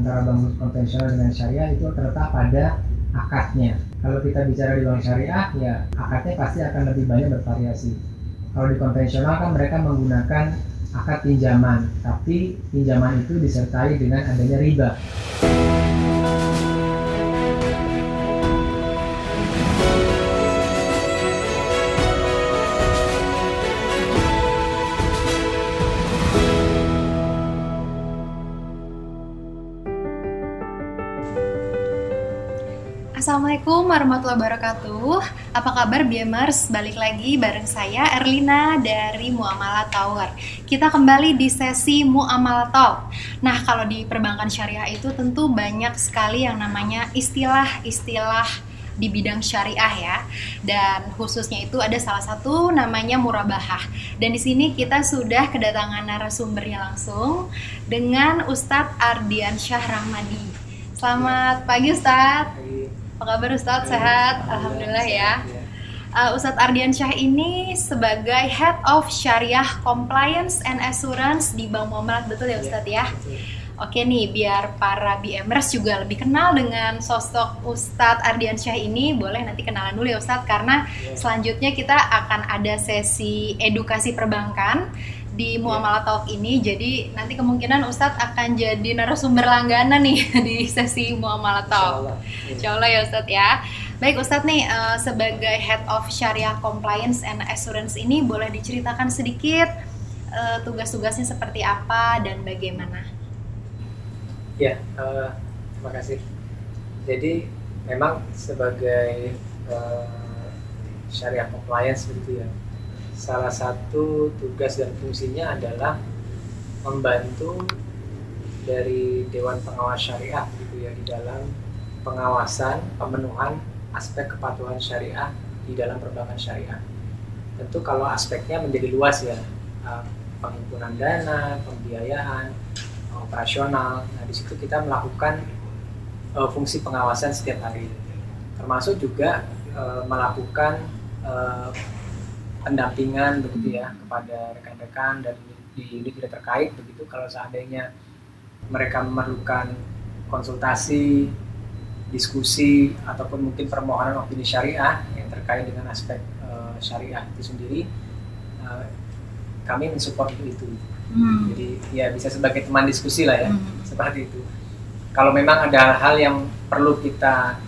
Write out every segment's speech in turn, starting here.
antara bank konvensional dengan syariah itu terletak pada akadnya. Kalau kita bicara di bank syariah, ya akadnya pasti akan lebih banyak bervariasi. Kalau di konvensional kan mereka menggunakan akad pinjaman, tapi pinjaman itu disertai dengan adanya riba. Assalamualaikum warahmatullahi wabarakatuh. Apa kabar Biemers? Balik lagi bareng saya Erlina dari Muamalah Tower. Kita kembali di sesi Muamalah Talk. Nah, kalau di perbankan syariah itu tentu banyak sekali yang namanya istilah-istilah di bidang syariah ya. Dan khususnya itu ada salah satu namanya murabahah. Dan di sini kita sudah kedatangan narasumbernya langsung dengan Ustadz Ardian Syah Rahmadi. Selamat pagi Ustadz. Apa kabar Ustadz? Sehat? Alhamdulillah ya. Uh, Ustadz Ardian Syah ini sebagai Head of Syariah Compliance and Assurance di Bank Muamalat, betul ya Ustadz ya? Oke nih, biar para BMers juga lebih kenal dengan sosok Ustadz Ardian Syah ini, boleh nanti kenalan dulu ya Ustadz, karena selanjutnya kita akan ada sesi edukasi perbankan di Muamalah Talk ini. Jadi nanti kemungkinan Ustadz akan jadi narasumber langganan nih di sesi Muamalah Talk. Insya Allah ya Ustadz ya. Baik Ustadz nih uh, sebagai Head of Syariah Compliance and Assurance ini boleh diceritakan sedikit uh, tugas-tugasnya seperti apa dan bagaimana? Ya, uh, terima kasih. Jadi memang sebagai uh, Syariah Compliance begitu ya salah satu tugas dan fungsinya adalah membantu dari Dewan Pengawas Syariah gitu ya di dalam pengawasan pemenuhan aspek kepatuhan syariah di dalam perbankan syariah. Tentu kalau aspeknya menjadi luas ya, eh, penghimpunan dana, pembiayaan, operasional. Nah di situ kita melakukan uh, fungsi pengawasan setiap hari, termasuk juga uh, melakukan uh, pendampingan begitu ya kepada rekan-rekan dan di unit tidak terkait begitu kalau seandainya mereka memerlukan konsultasi, diskusi ataupun mungkin permohonan opini syariah yang terkait dengan aspek uh, syariah itu sendiri uh, kami mensupport itu. Hmm. Jadi ya bisa sebagai teman diskusi lah ya hmm. seperti itu. Kalau memang ada hal yang perlu kita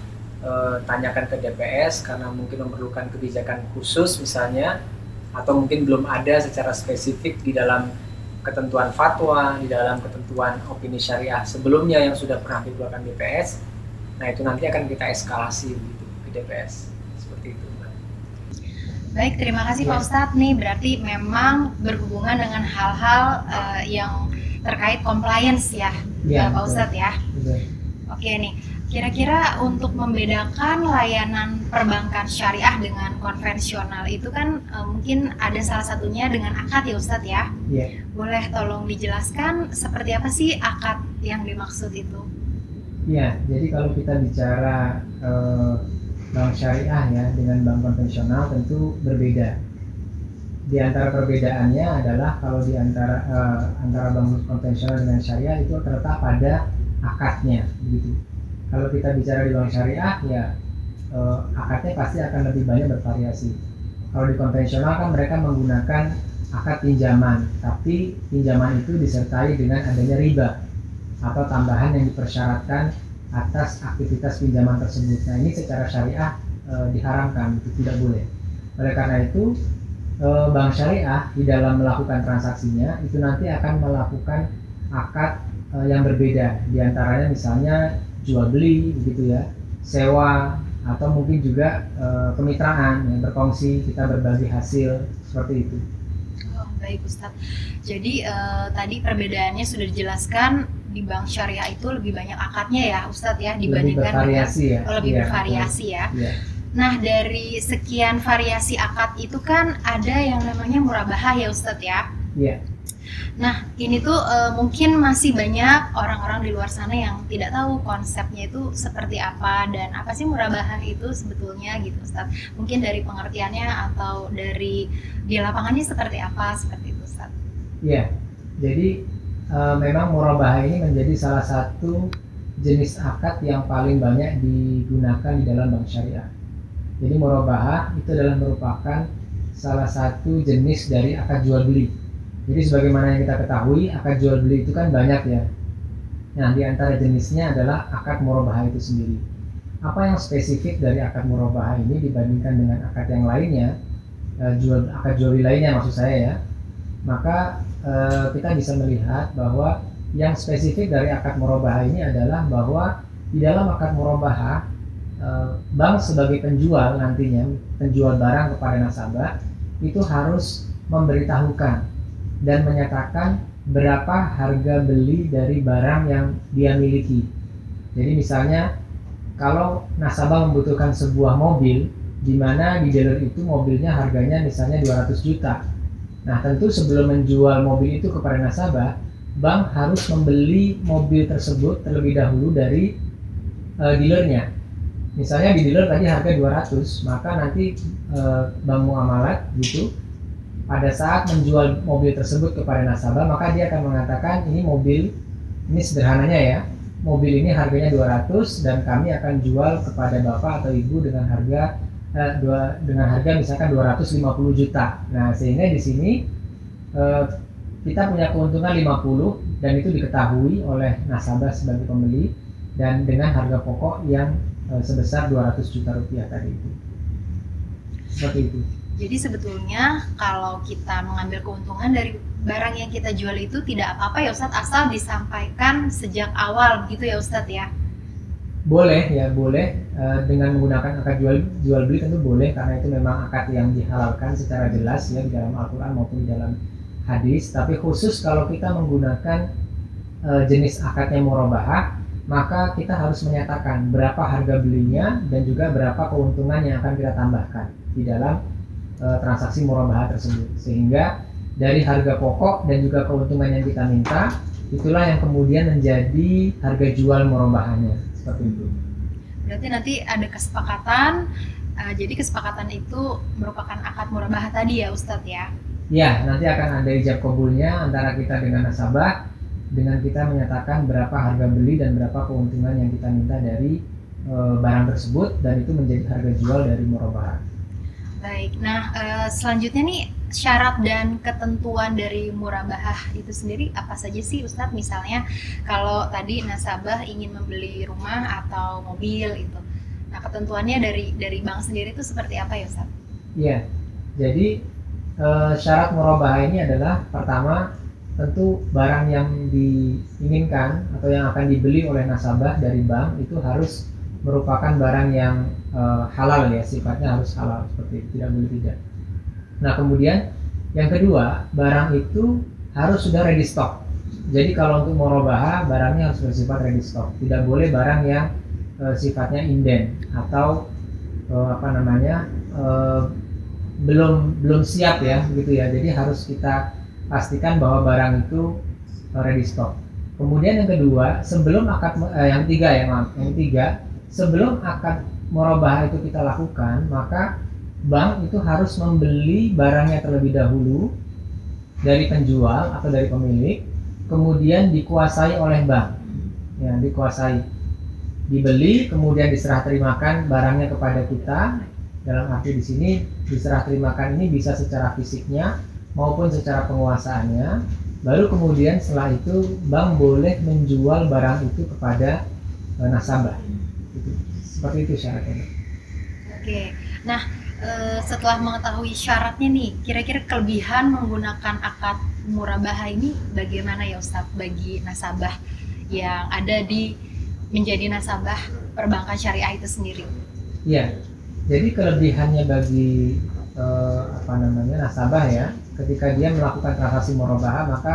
uh, tanyakan ke DPS karena mungkin memerlukan kebijakan khusus misalnya atau mungkin belum ada secara spesifik di dalam ketentuan fatwa, di dalam ketentuan opini syariah sebelumnya yang sudah pernah dikeluarkan DPS. Nah itu nanti akan kita eskalasi begitu ke DPS seperti itu. Baik, terima kasih Pak Ustadz. Nih berarti memang berhubungan dengan hal-hal uh, yang terkait compliance ya, ya Pak Ustadz ya. Betul. Oke nih, Kira-kira untuk membedakan layanan perbankan syariah dengan konvensional itu kan uh, mungkin ada salah satunya dengan akad ya Ustadz ya? Yeah. Boleh tolong dijelaskan seperti apa sih akad yang dimaksud itu? Ya, jadi kalau kita bicara uh, bank syariah ya dengan bank konvensional tentu berbeda. Di antara perbedaannya adalah kalau di antara uh, antara bank konvensional dengan syariah itu terletak pada akadnya, begitu kalau kita bicara di bank syariah ya eh, akadnya pasti akan lebih banyak bervariasi kalau di konvensional kan mereka menggunakan akad pinjaman tapi pinjaman itu disertai dengan adanya riba atau tambahan yang dipersyaratkan atas aktivitas pinjaman tersebut nah ini secara syariah e, diharamkan itu tidak boleh oleh karena itu e, bank syariah di dalam melakukan transaksinya itu nanti akan melakukan akad e, yang berbeda di antaranya misalnya jual beli begitu ya sewa atau mungkin juga e, kemitraan yang berkongsi kita berbagi hasil seperti itu. Oh, baik Ustadz. Jadi e, tadi perbedaannya sudah dijelaskan di bank syariah itu lebih banyak akadnya ya Ustadz ya dibandingkan lebih bervariasi dengan, ya. Oh, lebih ya, bervariasi ya. ya. Nah dari sekian variasi akad itu kan ada yang namanya murabahah ya Ustadz ya. Iya. Nah, ini tuh uh, mungkin masih banyak orang-orang di luar sana yang tidak tahu konsepnya itu seperti apa dan apa sih murabahah itu sebetulnya gitu, Ustaz. Mungkin dari pengertiannya atau dari di lapangannya seperti apa seperti itu, Ustaz. Iya. Jadi eh, memang murabahah ini menjadi salah satu jenis akad yang paling banyak digunakan di dalam bank syariah. Jadi murabahah itu adalah merupakan salah satu jenis dari akad jual beli. Jadi sebagaimana yang kita ketahui, akad jual beli itu kan banyak ya. Nah, di antara jenisnya adalah akad murabahah itu sendiri. Apa yang spesifik dari akad murabahah ini dibandingkan dengan akad yang lainnya, eh, jual akad jual beli lainnya maksud saya ya. Maka eh, kita bisa melihat bahwa yang spesifik dari akad murabahah ini adalah bahwa di dalam akad murabahah eh, bank sebagai penjual nantinya penjual barang kepada nasabah itu harus memberitahukan dan menyatakan berapa harga beli dari barang yang dia miliki. Jadi misalnya kalau nasabah membutuhkan sebuah mobil di mana di dealer itu mobilnya harganya misalnya 200 juta. Nah, tentu sebelum menjual mobil itu kepada nasabah, bank harus membeli mobil tersebut terlebih dahulu dari uh, dealernya. Misalnya di dealer tadi harga 200, maka nanti uh, bank muamalat gitu pada saat menjual mobil tersebut kepada nasabah, maka dia akan mengatakan ini mobil ini sederhananya ya, mobil ini harganya 200 dan kami akan jual kepada bapak atau ibu dengan harga eh, dua, dengan harga misalkan 250 juta. Nah, sehingga di sini eh, kita punya keuntungan 50 dan itu diketahui oleh nasabah sebagai pembeli dan dengan harga pokok yang eh, sebesar 200 juta rupiah tadi itu. Seperti itu. Jadi sebetulnya kalau kita mengambil keuntungan dari barang yang kita jual itu tidak apa-apa ya Ustadz asal disampaikan sejak awal gitu ya Ustadz ya. Boleh ya boleh e, dengan menggunakan akad jual jual beli tentu boleh karena itu memang akad yang dihalalkan secara jelas ya di dalam Al-Quran maupun di dalam hadis. Tapi khusus kalau kita menggunakan e, jenis akadnya murabahah maka kita harus menyatakan berapa harga belinya dan juga berapa keuntungan yang akan kita tambahkan di dalam e, transaksi murabahah tersebut sehingga dari harga pokok dan juga keuntungan yang kita minta itulah yang kemudian menjadi harga jual murabahahnya seperti itu. Berarti nanti ada kesepakatan uh, jadi kesepakatan itu merupakan akad murabahah tadi ya Ustadz ya. Ya, nanti akan ada ijab kabulnya antara kita dengan nasabah dengan kita menyatakan berapa harga beli dan berapa keuntungan yang kita minta dari e, barang tersebut dan itu menjadi harga jual dari murabahah. Baik, nah uh, selanjutnya nih syarat dan ketentuan dari murabahah itu sendiri apa saja sih Ustadz? Misalnya kalau tadi nasabah ingin membeli rumah atau mobil itu, nah ketentuannya dari dari bank sendiri itu seperti apa ya Ustadz? Iya, jadi uh, syarat murabahah ini adalah pertama tentu barang yang diinginkan atau yang akan dibeli oleh nasabah dari bank itu harus merupakan barang yang uh, halal ya sifatnya harus halal seperti itu tidak boleh tidak. Nah kemudian yang kedua barang itu harus sudah ready stock. Jadi kalau untuk morobaha barangnya harus bersifat ready stock. Tidak boleh barang yang uh, sifatnya inden atau uh, apa namanya uh, belum belum siap ya begitu ya. Jadi harus kita pastikan bahwa barang itu ready stock. Kemudian yang kedua sebelum akad eh, yang tiga ya maaf yang tiga sebelum akad murabahah itu kita lakukan, maka bank itu harus membeli barangnya terlebih dahulu dari penjual atau dari pemilik, kemudian dikuasai oleh bank. Ya, dikuasai. Dibeli, kemudian diserah terimakan barangnya kepada kita. Dalam arti di sini diserah terimakan ini bisa secara fisiknya maupun secara penguasaannya. Baru kemudian setelah itu bank boleh menjual barang itu kepada eh, nasabah seperti itu syaratnya oke. Nah e, setelah mengetahui syaratnya nih kira-kira kelebihan menggunakan akad murabahah ini bagaimana ya Ustadz bagi nasabah yang ada di menjadi nasabah perbankan syariah itu sendiri? Iya. Jadi kelebihannya bagi e, apa namanya nasabah ya ketika dia melakukan transaksi murabahah maka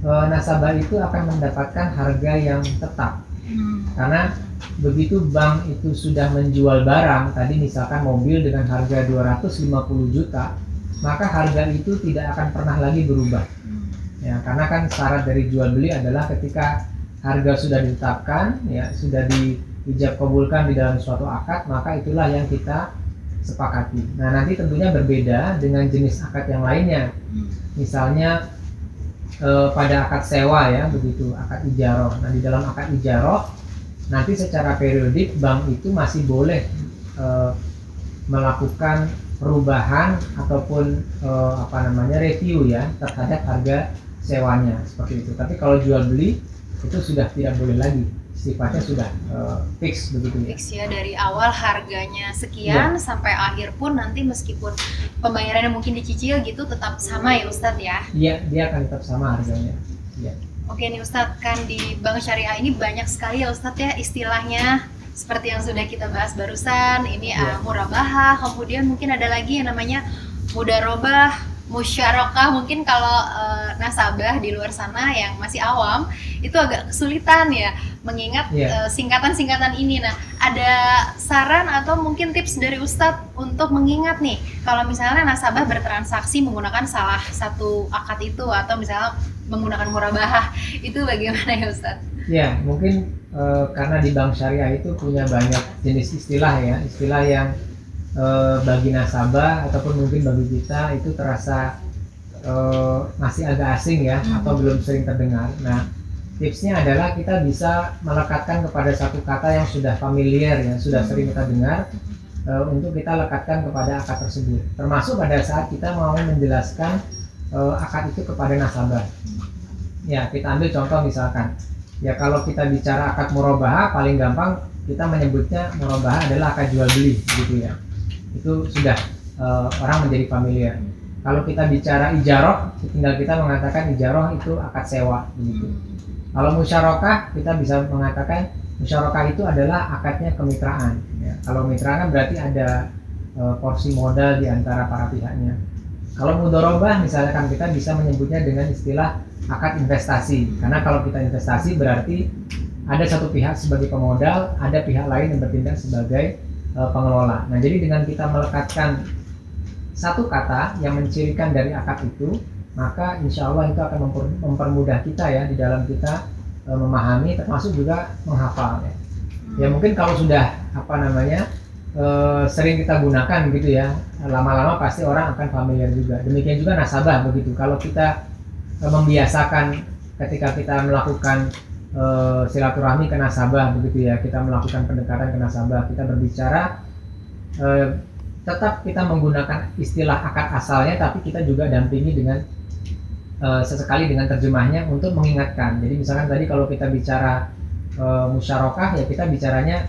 e, nasabah itu akan mendapatkan harga yang tetap hmm. karena begitu bank itu sudah menjual barang tadi misalkan mobil dengan harga 250 juta maka harga itu tidak akan pernah lagi berubah. Ya karena kan syarat dari jual beli adalah ketika harga sudah ditetapkan ya sudah diijab kabulkan di dalam suatu akad maka itulah yang kita sepakati. Nah nanti tentunya berbeda dengan jenis akad yang lainnya. Misalnya eh, pada akad sewa ya begitu akad ijaroh. Nah di dalam akad ijaroh nanti secara periodik bank itu masih boleh eh, melakukan perubahan ataupun eh, apa namanya review ya terhadap harga sewanya seperti itu. Tapi kalau jual beli itu sudah tidak boleh lagi sifatnya sudah uh, fix begitu ya. Fix ya dari awal harganya sekian Iya. sampai akhir pun nanti meskipun pembayarannya mungkin dicicil gitu tetap sama ya Ustadz ya. Iya, dia akan tetap sama harganya. Iya. Oke nih Ustadz, kan di Bank Syariah ini banyak sekali ya Ustadz ya istilahnya seperti yang sudah kita bahas barusan, ini Iya. uh, murabahah, kemudian mungkin ada lagi yang namanya mudarobah, musyarakah, mungkin kalau uh, nasabah di luar sana yang masih awam itu agak kesulitan ya mengingat Iya. uh, singkatan-singkatan ini. Nah, ada saran atau mungkin tips dari Ustadz untuk mengingat nih kalau misalnya nasabah bertransaksi menggunakan salah satu akad itu atau misalnya menggunakan murabahah itu bagaimana ya Ustadz? Ya, mungkin eh, karena di bank syariah itu punya banyak jenis istilah ya, istilah yang eh, bagi nasabah ataupun mungkin bagi kita itu terasa eh, masih agak asing ya Hmm. atau belum sering terdengar. Nah, tipsnya adalah kita bisa melekatkan kepada satu kata yang sudah familiar ya, sudah sering kita dengar eh, untuk kita lekatkan kepada akad tersebut. Termasuk pada saat kita mau menjelaskan eh, akad itu kepada nasabah. Ya, kita ambil contoh misalkan, ya kalau kita bicara akad murabahah paling gampang kita menyebutnya murabahah adalah akad jual beli, gitu ya. Itu sudah eh, orang menjadi familiar. Kalau kita bicara ijaroh, tinggal kita mengatakan ijaroh itu akad sewa, begitu. Kalau musyarakah kita bisa mengatakan musyarakah itu adalah akadnya kemitraan. Ya. Kalau mitra kan berarti ada eh, porsi modal di antara para pihaknya. Kalau mudorobah misalkan kita bisa menyebutnya dengan istilah akad investasi. Karena kalau kita investasi berarti ada satu pihak sebagai pemodal, ada pihak lain yang bertindak sebagai eh, pengelola. Nah, jadi dengan kita melekatkan satu kata yang mencirikan dari akad itu, maka insya Allah itu akan memper- mempermudah kita ya di dalam kita eh, memahami, termasuk juga menghafal. Ya. ya mungkin kalau sudah apa namanya eh, sering kita gunakan gitu ya, lama-lama pasti orang akan familiar juga. Demikian juga nasabah begitu. Kalau kita eh, membiasakan ketika kita melakukan eh, silaturahmi ke nasabah begitu ya, kita melakukan pendekatan ke nasabah, kita berbicara eh, tetap kita menggunakan istilah akad asalnya, tapi kita juga dampingi dengan eh, sesekali dengan terjemahnya untuk mengingatkan. Jadi misalkan tadi kalau kita bicara eh, musyarakah ya kita bicaranya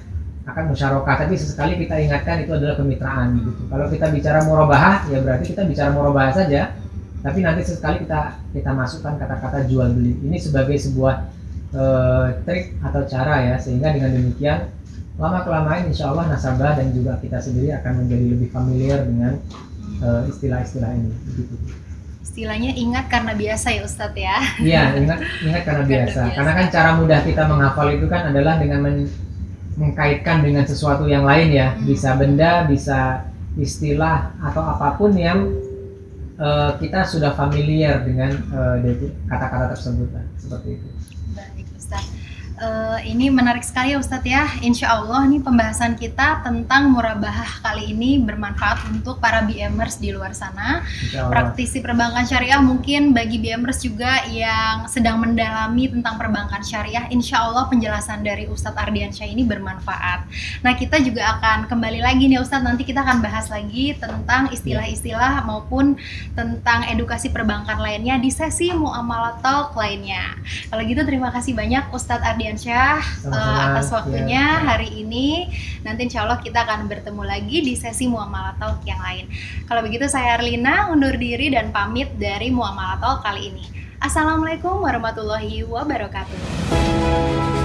akan musyarakah, tapi sesekali kita ingatkan itu adalah kemitraan gitu. Kalau kita bicara murabahah ya berarti kita bicara murabahah saja, tapi nanti sesekali kita kita masukkan kata-kata jual beli. Ini sebagai sebuah eh, trik atau cara ya sehingga dengan demikian lama kelamaan insya Allah nasabah dan juga kita sendiri akan menjadi lebih familiar dengan istilah-istilah ini. Begitu. Istilahnya ingat karena biasa ya Ustadz ya. Iya, ingat ingat karena biasa. biasa. Karena kan cara mudah kita menghafal itu kan adalah dengan men- mengkaitkan dengan sesuatu yang lain ya. Hmm. Bisa benda, bisa istilah atau apa pun yang eh, kita sudah familiar dengan eh, kata-kata tersebut lah. Seperti itu. Eh, ini menarik sekali ya Ustadz ya. Insya Allah nih pembahasan kita tentang murabahah kali ini bermanfaat untuk para BMers di luar sana. Praktisi perbankan syariah mungkin bagi BMers juga yang sedang mendalami tentang perbankan syariah insya Allah penjelasan dari Ustadz Ardiansyah ini bermanfaat. Nah kita juga akan kembali lagi nih Ustadz. Nanti kita akan bahas lagi tentang istilah-istilah maupun tentang edukasi perbankan lainnya di sesi muamalah talk lainnya. Kalau gitu terima kasih banyak Ustadz Ardiansyah eh, Sama-sama. atas waktunya Ya. hari ini nanti insya Allah kita akan bertemu lagi di sesi muamalah talk yang lain kalau begitu saya Erlina undur diri dan pamit dari Muamalah Talk kali ini. Assalamualaikum warahmatullahi wabarakatuh.